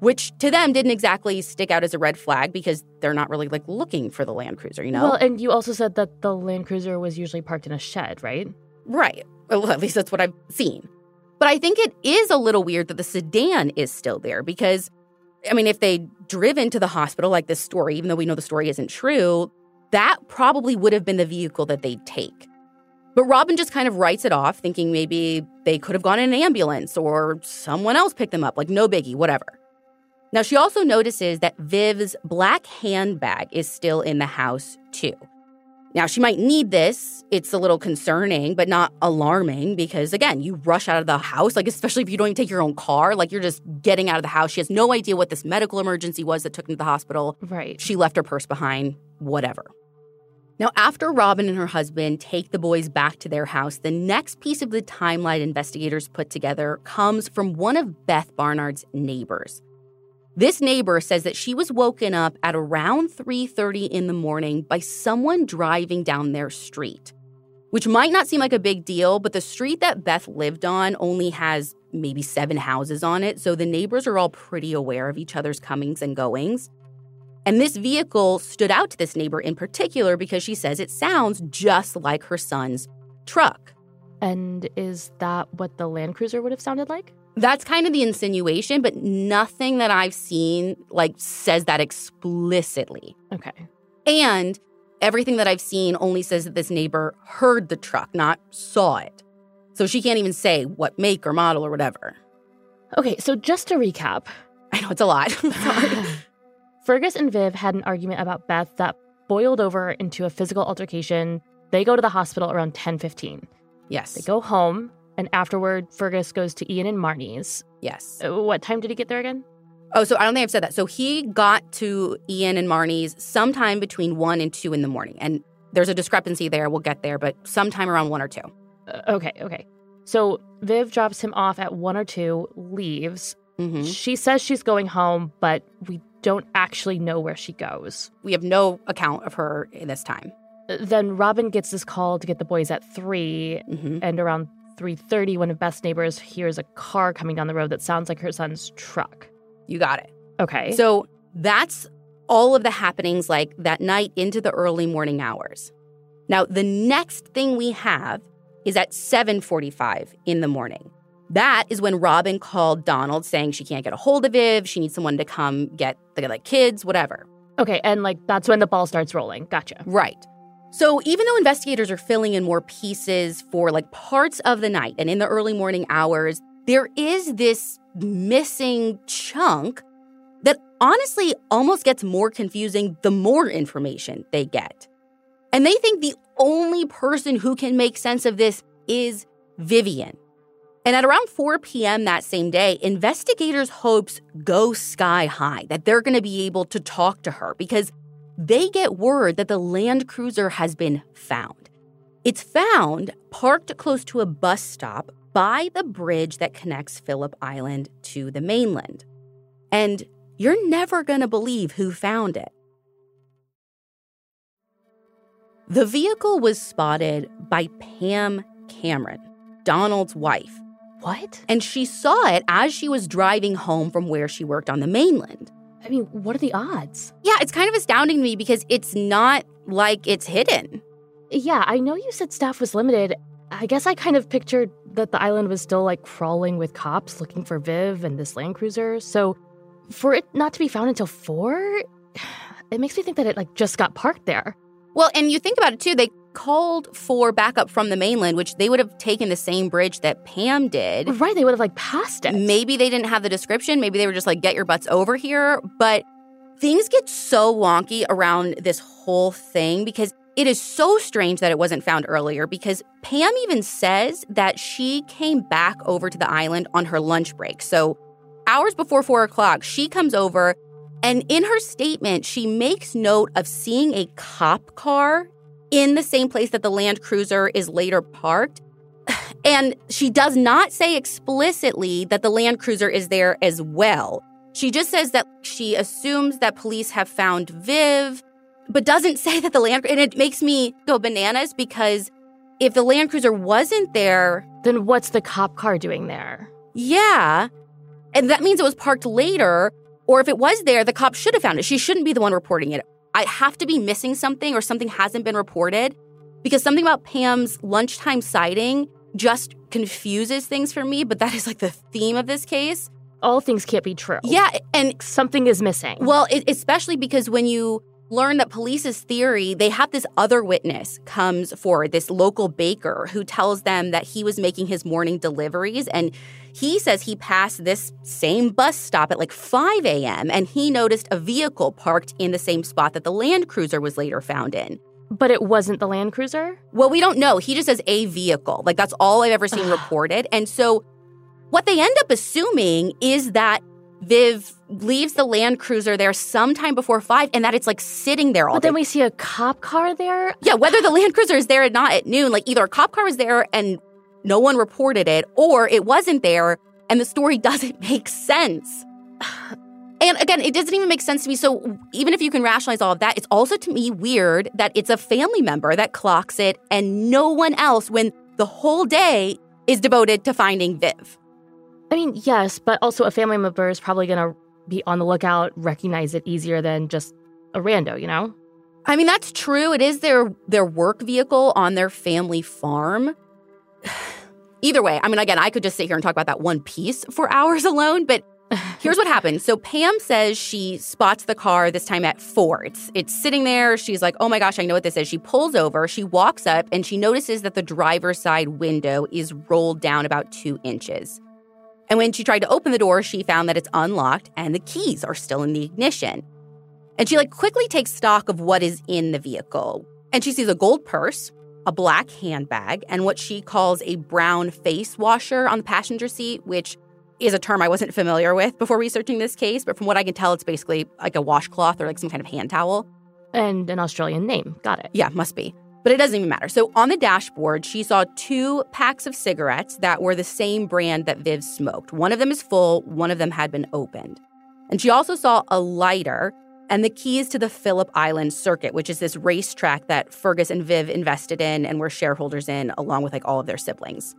which to them didn't exactly stick out as a red flag because they're not really like looking for the Land Cruiser, you know? Well, and you also said that the Land Cruiser was usually parked in a shed, right? Right. Well, at least that's what I've seen. But I think it is a little weird that the sedan is still there because, I mean, if they driven to the hospital like this story, even though we know the story isn't true, that probably would have been the vehicle that they'd take. But Robin just kind of writes it off, thinking maybe they could have gone in an ambulance or someone else picked them up, like no biggie, whatever. Now, she also notices that Viv's black handbag is still in the house, too. Now, she might need this. It's a little concerning, but not alarming because, again, you rush out of the house, like, especially if you don't even take your own car, like, you're just getting out of the house. She has no idea what this medical emergency was that took her to the hospital. Right. She left her purse behind, whatever. Now, after Robin and her husband take the boys back to their house, the next piece of the timeline investigators put together comes from one of Beth Barnard's neighbors. This neighbor says that she was woken up at around 3:30 in the morning by someone driving down their street. Which might not seem like a big deal, but the street that Beth lived on only has maybe 7 houses on it, so the neighbors are all pretty aware of each other's comings and goings. And this vehicle stood out to this neighbor in particular because she says it sounds just like her son's truck. And is that what the Land Cruiser would have sounded like? That's kind of the insinuation, but nothing that I've seen like says that explicitly. Okay. And everything that I've seen only says that this neighbor heard the truck, not saw it. So she can't even say what make or model or whatever. Okay, so just to recap, I know it's a lot. Fergus and Viv had an argument about Beth that boiled over into a physical altercation. They go to the hospital around 10:15. Yes. They go home, and afterward, Fergus goes to Ian and Marnie's. Yes. Uh, What time did he get there again? Oh, so I don't think I've said that. So he got to Ian and Marnie's sometime between one and two in the morning. And there's a discrepancy there. We'll get there, but sometime around one or two. Uh, okay, okay. So Viv drops him off at one or two, leaves. hmm She says she's going home, but we don't actually know where she goes. We have no account of her in this time. Then Robin gets this call to get the boys at 3 hmm and around 3:30 one of Beth's neighbors hears a car coming down the road that sounds like her son's truck. You got it. Okay. So that's all of the happenings like that night into the early morning hours. Now, the next thing we have is at 7:45 in the morning. That is when Robin called Donald saying she can't get a hold of Viv, she needs someone to come get the like kids, whatever. okay, and like that's when the ball starts rolling. Gotcha. Right. So even though investigators are filling in more pieces for like parts of the night and in the early morning hours, there is this missing chunk that honestly almost gets more confusing the more information they get. And they think the only person who can make sense of this is Vivienne. And at around 4 p.m. that same day, investigators' hopes go sky high that they're going to be able to talk to her because they get word that the Land Cruiser has been found. It's found parked close to a bus stop by the bridge that connects Phillip Island to the mainland. And you're never going to believe who found it. The vehicle was spotted by Pam Cameron, Donald's wife, What? and she saw it as she was driving home from where she worked on the mainland. I mean, what are the odds? Yeah, it's kind of astounding to me because it's not like it's hidden. Yeah, I know you said staff was limited. I guess I kind of pictured that the island was still like crawling with cops looking for Viv and this Land Cruiser. So for it not to be found until 4, it makes me think that it like just got parked there. Well, and you think about it too, they called for backup from the mainland, which they would have taken the same bridge that Pam did. Right, they would have like passed it. Maybe they didn't have the description. Maybe they were just like, get your butts over here. But things get so wonky around this whole thing because it is so strange that it wasn't found earlier because Pam even says that she came back over to the island on her lunch break. So, hours before four o'clock, she comes over and in her statement, she makes note of seeing a cop car in the same place that the Land Cruiser is later parked. And she does not say explicitly that the Land Cruiser is there as well. She just says that she assumes that police have found Viv, but doesn't say that the Land and it makes me go bananas because if the Land Cruiser wasn't there, Then what's the cop car doing there? yeah, and that means it was parked later, Or if it was there, the cop should have found it. She shouldn't be the one reporting it. I have to be missing something or something hasn't been reported because something about Pam's lunchtime sighting just confuses things for me, but that is like the theme of this case. All things can't be true. Yeah, and something is missing. Well, it, especially because when you learn that police's theory, they have this other witness comes forward, this local baker who tells them that he was making his morning deliveries and he says he passed this same bus stop at like 5 a.m. and he noticed a vehicle parked in the same spot that the Land Cruiser was later found in. But it wasn't the Land Cruiser? Well, we don't know. He just says a vehicle. Like that's all I've ever seen reported. And so what they end up assuming is that Viv leaves the Land Cruiser there sometime before five and that it's like sitting there all But day. then we see a cop car there? Yeah, whether the Land Cruiser is there or not at noon, like either a cop car was there and no one reported it, or it wasn't there and the story doesn't make sense. And again, it doesn't even make sense to me. So even if you can rationalize all of that, it's also to me weird that it's a family member that clocks it and no one else when the whole day is devoted to finding Viv. I mean, yes, but also a family member is probably going to be on the lookout, recognize it easier than just a rando, you know? I mean, that's true. It is their their work vehicle on their family farm. Either way, I mean, again, I could just sit here and talk about that one piece for hours alone, but here's what happened. So Pam says she spots the car this time at four. It's it's sitting there. She's like, oh my gosh, I know what this is. She pulls over, she walks up, and she notices that the driver's side window is rolled down about two inches. And when she tried to open the door, she found that it's unlocked and the keys are still in the ignition. And she like quickly takes stock of what is in the vehicle. And she sees a gold purse, a black handbag, and what she calls a brown face washer on the passenger seat, which is a term I wasn't familiar with before researching this case, but from what I can tell, it's basically like a washcloth or like some kind of hand towel. And an Australian name. Got it. Yeah, must be. But it doesn't even matter. So on the dashboard, she saw two packs of cigarettes that were the same brand that Viv smoked. One of them is full, one of them had been opened. And she also saw a lighter and the keys to the Phillip Island Circuit, which is this racetrack that Fergus and Viv invested in and were shareholders in, along with like all of their siblings.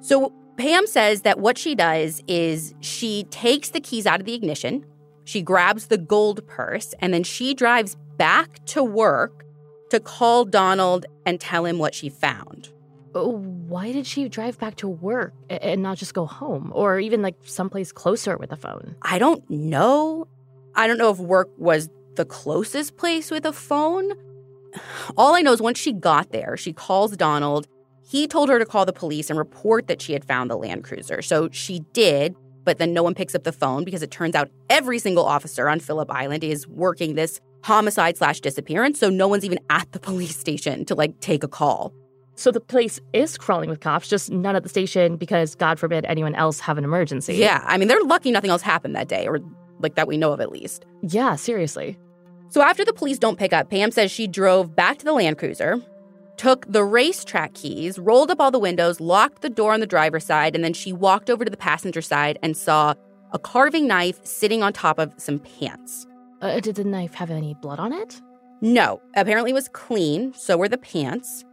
So Pam says that what she does is she takes the keys out of the ignition, she grabs the gold purse, and then she drives back to work to call Donald and tell him what she found. Oh, Why did she drive back to work and not just go home or even like someplace closer with a phone? I don't know. I don't know if work was the closest place with a phone. All I know is once she got there, she calls Donald. He told her to call the police and report that she had found the Land Cruiser. So she did, but then no one picks up the phone because it turns out every single officer on Phillip Island is working this homicide slash disappearance. So no one's even at the police station to like take a call. So the place is crawling with cops, just none at the station because, God forbid, anyone else have an emergency. Yeah, I mean, they're lucky nothing else happened that day, or like that we know of at least. Yeah, seriously. So after the police don't pick up, Pam says she drove back to the Land Cruiser, took the racetrack keys, rolled up all the windows, locked the door on the driver's side, and then she walked over to the passenger side and saw a carving knife sitting on top of some pants. Uh, did the knife have any blood on it? No, apparently it was clean, so were the pants.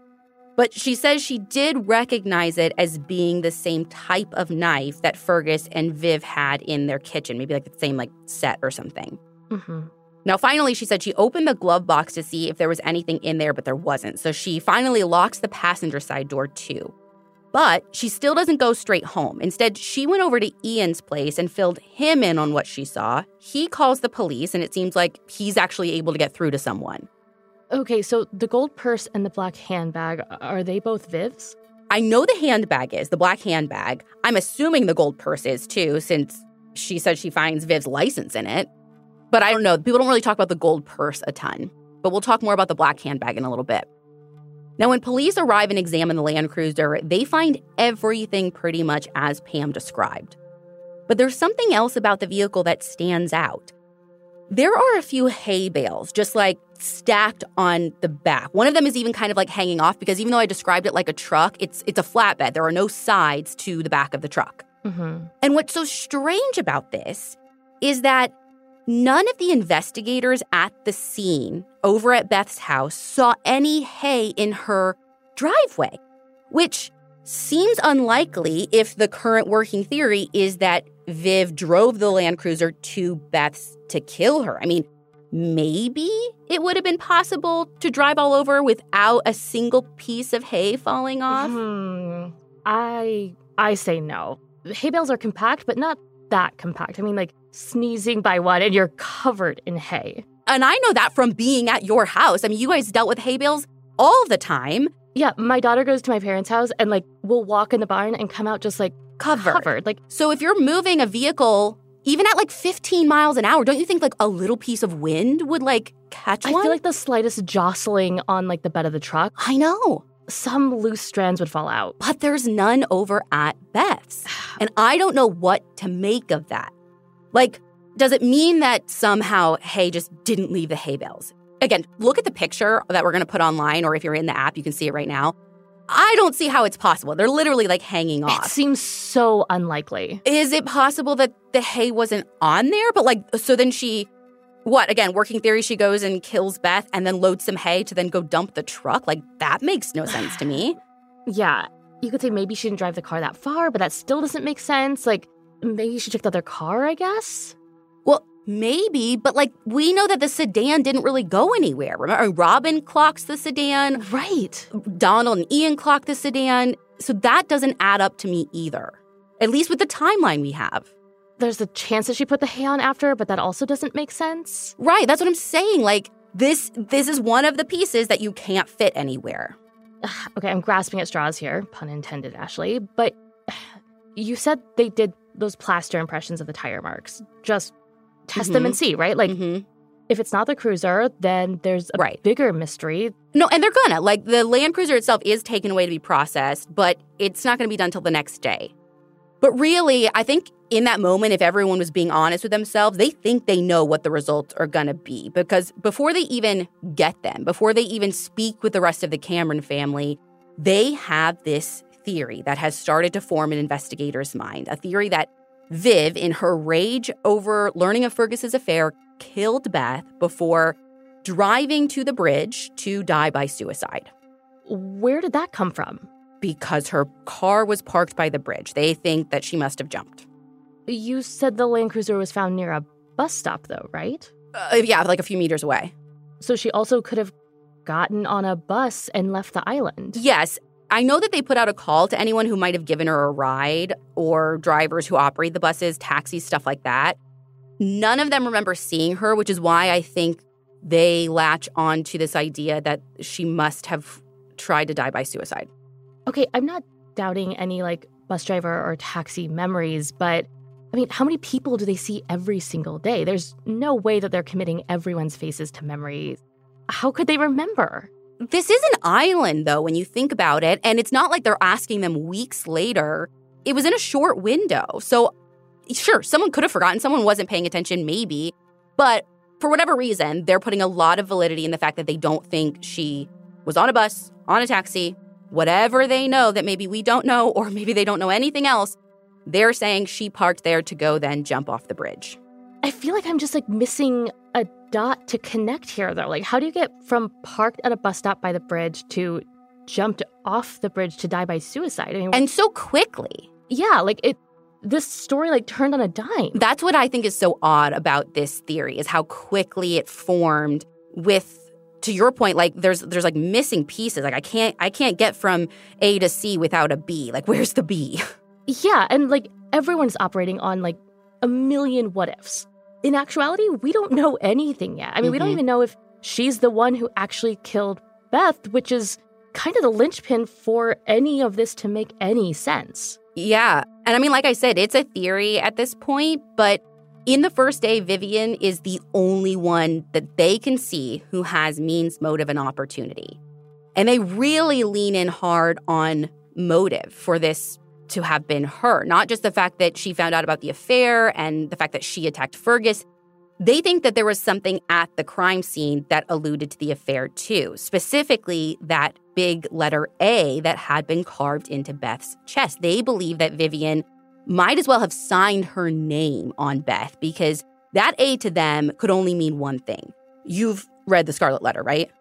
But she says she did recognize it as being the same type of knife that Fergus and Viv had in their kitchen, maybe like the same like set or something. Mm-hmm. Now, finally, she said she opened the glove box to see if there was anything in there, but there wasn't. So she finally locks the passenger side door too. But she still doesn't go straight home. Instead, she went over to Ian's place and filled him in on what she saw. He calls the police, and it seems like he's actually able to get through to someone. Okay, so the gold purse and the black handbag, are they both Viv's? I know the handbag is, the black handbag. I'm assuming the gold purse is too, since she said she finds Viv's license in it. But I don't know. People don't really talk about the gold purse a ton. But we'll talk more about the black handbag in a little bit. Now, when police arrive and examine the Land Cruiser, they find everything pretty much as Pam described. But there's something else about the vehicle that stands out. There are a few hay bales just like stacked on the back. One of them is even kind of like hanging off because even though I described it like a truck, it's it's a flatbed. There are no sides to the back of the truck. Mm-hmm. And what's so strange about this is that none of the investigators at the scene over at Beth's house saw any hay in her driveway, which seems unlikely if the current working theory is that Viv drove the Land Cruiser to Beth's to kill her. I mean, maybe it would have been possible to drive all over without a single piece of hay falling off. Hmm. I I say no. Hay bales are compact, but not that compact. I mean, like sneezing by one and you're covered in hay. And I know that from being at your house. I mean, you guys dealt with hay bales all the time. Yeah, my daughter goes to my parents' house and like we'll walk in the barn and come out just like Covered. covered. Like So if you're moving a vehicle, even at like 15 miles an hour, don't you think like a little piece of wind would like catch I one? I feel like the slightest jostling on like the bed of the truck, I know. some loose strands would fall out. But there's none over at Beth's. And I don't know what to make of that. Like, does it mean that somehow hay just didn't leave the hay bales? Again, look at the picture that we're going to put online, or if you're in the app, you can see it right now. I don't see how it's possible. They're literally like hanging off. It seems so unlikely. Is it possible that the hay wasn't on there? But like, so then she, what, again, working theory, she goes and kills Beth and then loads some hay to then go dump the truck? Like, that makes no sense to me. Yeah, you could say maybe she didn't drive the car that far, but that still doesn't make sense. Like maybe she took the other car, I guess. Well, maybe, but like we know that the sedan didn't really go anywhere. Remember, Robin clocks the sedan, Right. Donald and Ian clock the sedan. So that doesn't add up to me either, at least with the timeline we have. There's a chance that she put the hay on after, but that also doesn't make sense. Right, that's what I'm saying. Like this, this is one of the pieces that you can't fit anywhere. Okay, I'm grasping at straws here, pun intended, Ashley. But you said they did those plaster impressions of the tire marks. Just test them and see, right? Like hmm if it's not the cruiser, then there's a Right. bigger mystery. No, and they're gonna like the Land Cruiser itself is taken away to be processed, but it's not gonna be done till the next day. But really, I think in that moment, if everyone was being honest with themselves, they think they know what the results are gonna be because before they even get them, before they even speak with the rest of the Cameron family, they have this theory that has started to form an investigator's mind. A theory that Viv, in her rage over learning of Fergus's affair, killed Beth before driving to the bridge to die by suicide Where did that come from? because her car was parked by the bridge. They think that she must have jumped. You said the Land Cruiser was found near a bus stop, though, right? Uh, yeah, like a few meters away. So she also could have gotten on a bus and left the island. Yes, I know that they put out a call to anyone who might have given her a ride or drivers who operate the buses, taxis, stuff like that. None of them remember seeing her, which is why I think they latch on to this idea that she must have tried to die by suicide. Okay, I'm not doubting any like bus driver or taxi memories, but I mean, how many people do they see every single day? There's no way that they're committing everyone's faces to memory. How could they remember? This is an island, though, when you think about it. And it's not like they're asking them weeks later. It was in a short window. So, sure, someone could have forgotten. Someone wasn't paying attention, maybe. But for whatever reason, they're putting a lot of validity in the fact that they don't think she was on a bus, on a taxi, whatever they know that maybe we don't know, or maybe they don't know anything else. They're saying she parked there to go then jump off the bridge. I feel like I'm just like missing a dot to connect here, though. Like, how do you get from parked at a bus stop by the bridge to jumped off the bridge to die by suicide? I mean, And so quickly. yeah, like it, this story like turned on a dime. That's what I think is so odd about this theory is how quickly it formed with to your point like there's there's like missing pieces like I can't I can't get from A to C without a B like where's the B Yeah, and like everyone's operating on like a million what ifs. In actuality, we don't know anything yet. I mean, we don't Mhm. even know if she's the one who actually killed Beth, which is kind of the linchpin for any of this to make any sense. Yeah and I mean like I said it's a theory at this point but in the first day Vivienne is the only one that they can see who has means motive and opportunity and they really lean in hard on motive for this to have been her, not just the fact that she found out about the affair and the fact that she attacked Fergus. They think that there was something at the crime scene that alluded to the affair too, specifically that big letter A that had been carved into Beth's chest. They believe that Vivienne might as well have signed her name on Beth because that A to them could only mean one thing. You've read the Scarlet Letter, right?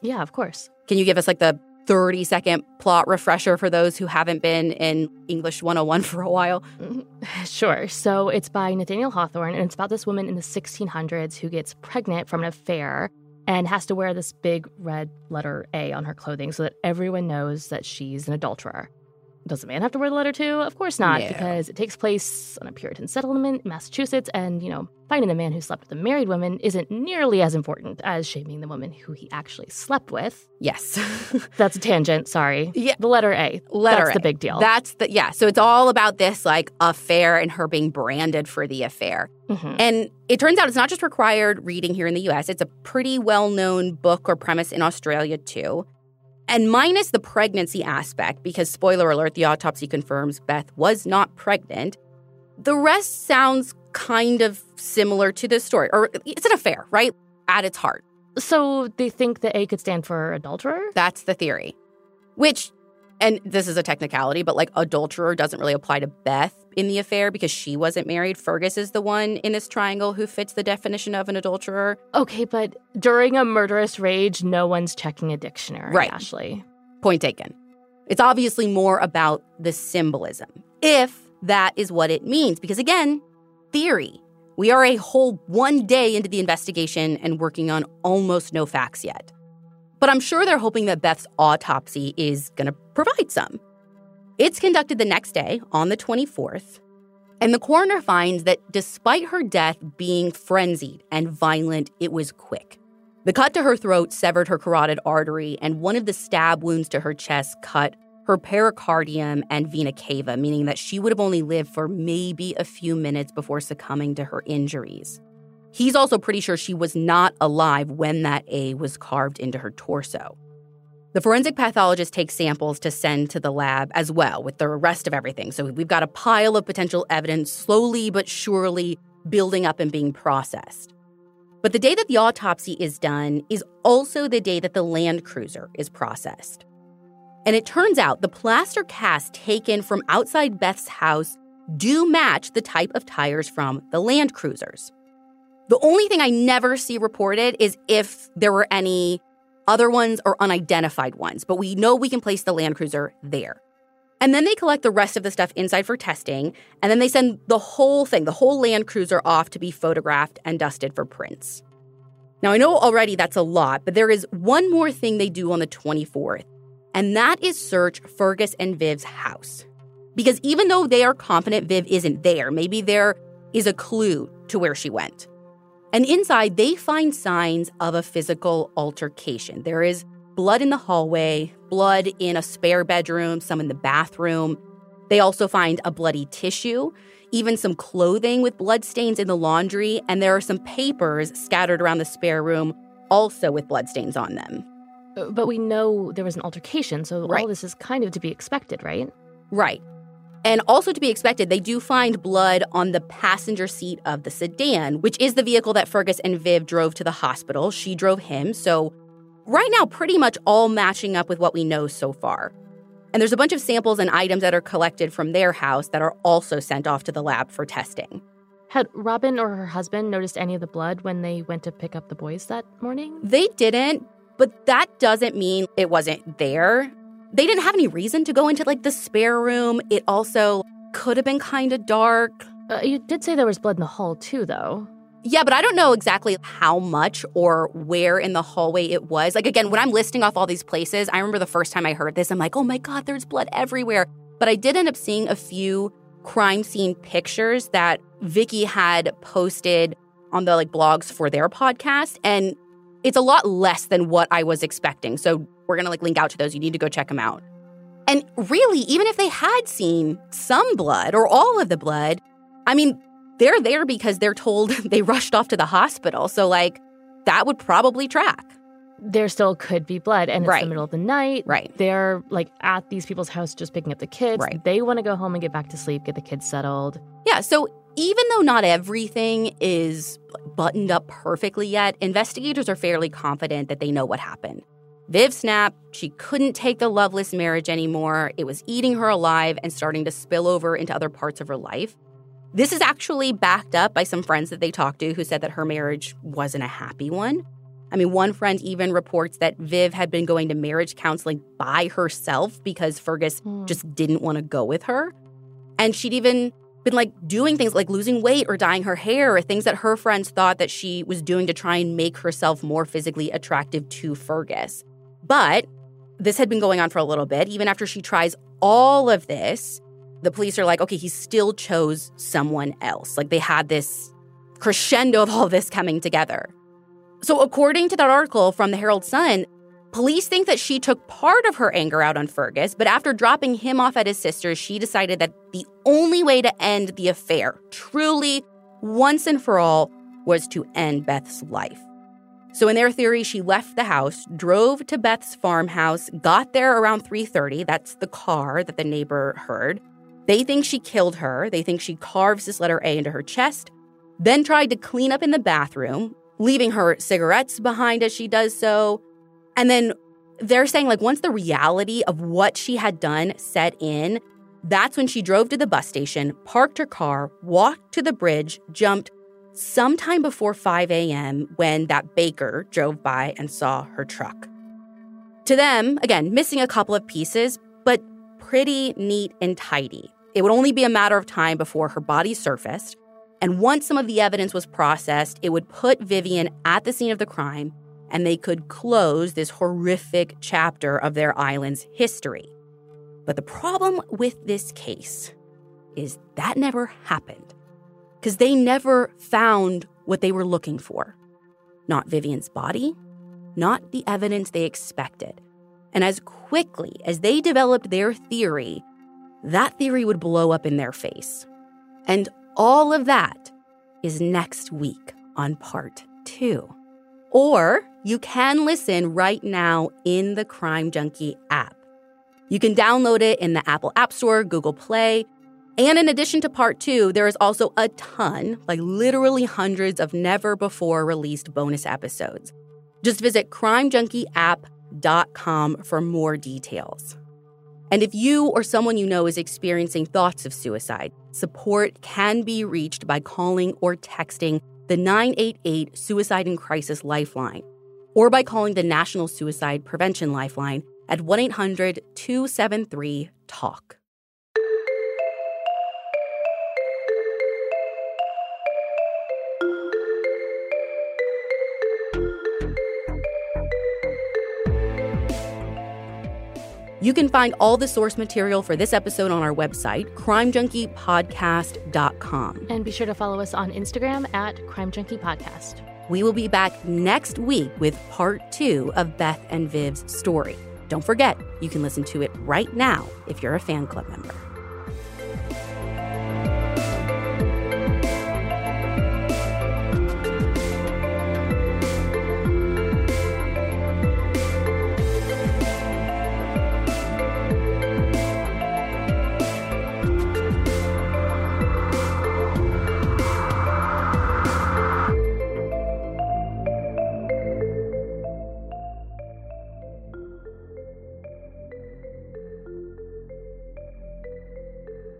Yeah, of course. Can you give us like the 30 second plot refresher for those who haven't been in English 101 for a while? Sure. So it's by Nathaniel Hawthorne, and it's about this woman in the 1600s who gets pregnant from an affair and has to wear this big red letter A on her clothing so that everyone knows that she's an adulterer. Does the man have to wear the letter too? Of course not, No. because it takes place on a Puritan settlement in Massachusetts, and, you know, finding the man who slept with a married woman isn't nearly as important as shaming the woman who he actually slept with. Yes. That's a tangent, sorry. Yeah. The letter A. Letter That's A. the big deal. That's the, yeah. So it's all about this like affair and her being branded for the affair. Mhm. And it turns out it's not just required reading here in the US, it's a pretty well known book or premise in Australia too. And minus the pregnancy aspect, because spoiler alert, the autopsy confirms Beth was not pregnant, the rest sounds kind of similar to this story. Or it's an affair, right? At its heart. So they think the A could stand for adulterer? That's the theory. Which, and this is a technicality, but like adulterer doesn't really apply to Beth in the affair because she wasn't married. Fergus is the one in this triangle who fits the definition of an adulterer. Okay, but during a murderous rage, no one's checking a dictionary, Right. Ashley. Point taken. It's obviously more about the symbolism, if that is what it means. Because again, theory. We are a whole one day into the investigation and working on almost no facts yet. But I'm sure they're hoping that Beth's autopsy is going to provide some. It's conducted the next day, on the 24th, and the coroner finds that despite her death being frenzied and violent, it was quick. The cut to her throat severed her carotid artery, and one of the stab wounds to her chest cut her pericardium and vena cava, meaning that she would have only lived for maybe a few minutes before succumbing to her injuries. He's also pretty sure she was not alive when that A was carved into her torso. The forensic pathologist takes samples to send to the lab as well with the rest of everything. So we've got a pile of potential evidence slowly but surely building up and being processed. But the day that the autopsy is done is also the day that the Land Cruiser is processed. And it turns out the plaster casts taken from outside Beth's house do match the type of tires from the Land Cruisers. The only thing I never see reported is if there were any other ones or unidentified ones, but we know we can place the Land Cruiser there. And then they collect the rest of the stuff inside for testing, and then they send the whole thing, the whole Land Cruiser, off to be photographed and dusted for prints. Now, I know already that's a lot, but there is one more thing they do on the 24th, and that is search Fergus and Viv's house. Because even though they are confident Viv isn't there, maybe there is a clue to where she went. And inside, they find signs of a physical altercation. There is blood in the hallway, blood in a spare bedroom, some in the bathroom. They also find a bloody tissue, even some clothing with bloodstains in the laundry, and there are some papers scattered around the spare room, also with bloodstains on them. But we know there was an altercation, so Right. all this is kind of to be expected, right? Right. And also to be expected, they do find blood on the passenger seat of the sedan, which is the vehicle that Fergus and Viv drove to the hospital. She drove him. So, right now, pretty much all matching up with what we know so far. And there's a bunch of samples and items that are collected from their house that are also sent off to the lab for testing. Had Robin or her husband noticed any of the blood when they went to pick up the boys that morning? They didn't, but that doesn't mean it wasn't there. They didn't have any reason to go into like the spare room. It also could have been kind of dark. Uh, you did say there was blood in the hall, too, though. Yeah, but I don't know exactly how much or where in the hallway it was. Like, again, when I'm listing off all these places, I remember the first time I heard this, I'm like, oh my God, there's blood everywhere. But I did end up seeing a few crime scene pictures that Vikki had posted on the like blogs for their podcast. And it's a lot less than what I was expecting. So we're going to like link out to those. You need to go check them out. And really, even if they had seen some blood or all of the blood, I mean, they're there because they're told they rushed off to the hospital. So, like, that would probably track. There still could be blood, and it's Right. the middle of the night. Right. They're like at these people's house just picking up the kids. Right. They want to go home and get back to sleep, get the kids settled. Yeah. So, even though not everything is buttoned up perfectly yet, investigators are fairly confident that they know what happened. Viv snapped. She couldn't take the loveless marriage anymore. It was eating her alive and starting to spill over into other parts of her life. This is actually backed up by some friends that they talked to who said that her marriage wasn't a happy one. I mean, one friend even reports that Viv had been going to marriage counseling by herself because Fergus mm. just didn't want to go with her. And she'd even been like doing things like losing weight or dyeing her hair or things that her friends thought that she was doing to try and make herself more physically attractive to Fergus. But this had been going on for a little bit. Even after she tries all of this, the police are like, okay, he still chose someone else. Like they had this crescendo of all this coming together. So, according to that article from the Herald Sun, police think that she took part of her anger out on Fergus, but after dropping him off at his sister's, she decided that the only way to end the affair, truly once and for all, was to end Beth's life. So in their theory, she left the house, drove to Beth's farmhouse, got there around 3:30, that's the car that the neighbor heard. They think she killed her. They think she carves this letter A into her chest, then tried to clean up in the bathroom, leaving her cigarettes behind as she does so. And then they're saying, like, once the reality of what she had done set in, that's when she drove to the bus station, parked her car, walked to the bridge, jumped sometime before 5 a.m. when that baker drove by and saw her truck. To them, again, missing a couple of pieces, but pretty neat and tidy. It would only be a matter of time before her body surfaced. And once some of the evidence was processed, it would put Vivienne at the scene of the crime and they could close this horrific chapter of their island's history. But the problem with this case is that never happened because they never found what they were looking for. Not Vivienne's body, not the evidence they expected. And as quickly as they developed their theory, that theory would blow up in their face. And all of that is next week on part two. Or you can listen right now in the Crime Junkie app. You can download it in the Apple App Store, Google Play. And in addition to part two, there is also a ton, like literally hundreds of never before released bonus episodes. Just visit crimejunkie.app.com for more details. And if you or someone you know is experiencing thoughts of suicide, support can be reached by calling or texting the 988 Suicide and Crisis Lifeline or by calling the National Suicide Prevention Lifeline at 1 800 273 TALK. You can find all the source material for this episode on our website, crimejunkiepodcast.com. And be sure to follow us on Instagram at crimejunkiepodcast. We will be back next week with part two of Beth and Viv's story. Don't forget, you can listen to it right now if you're a fan club member.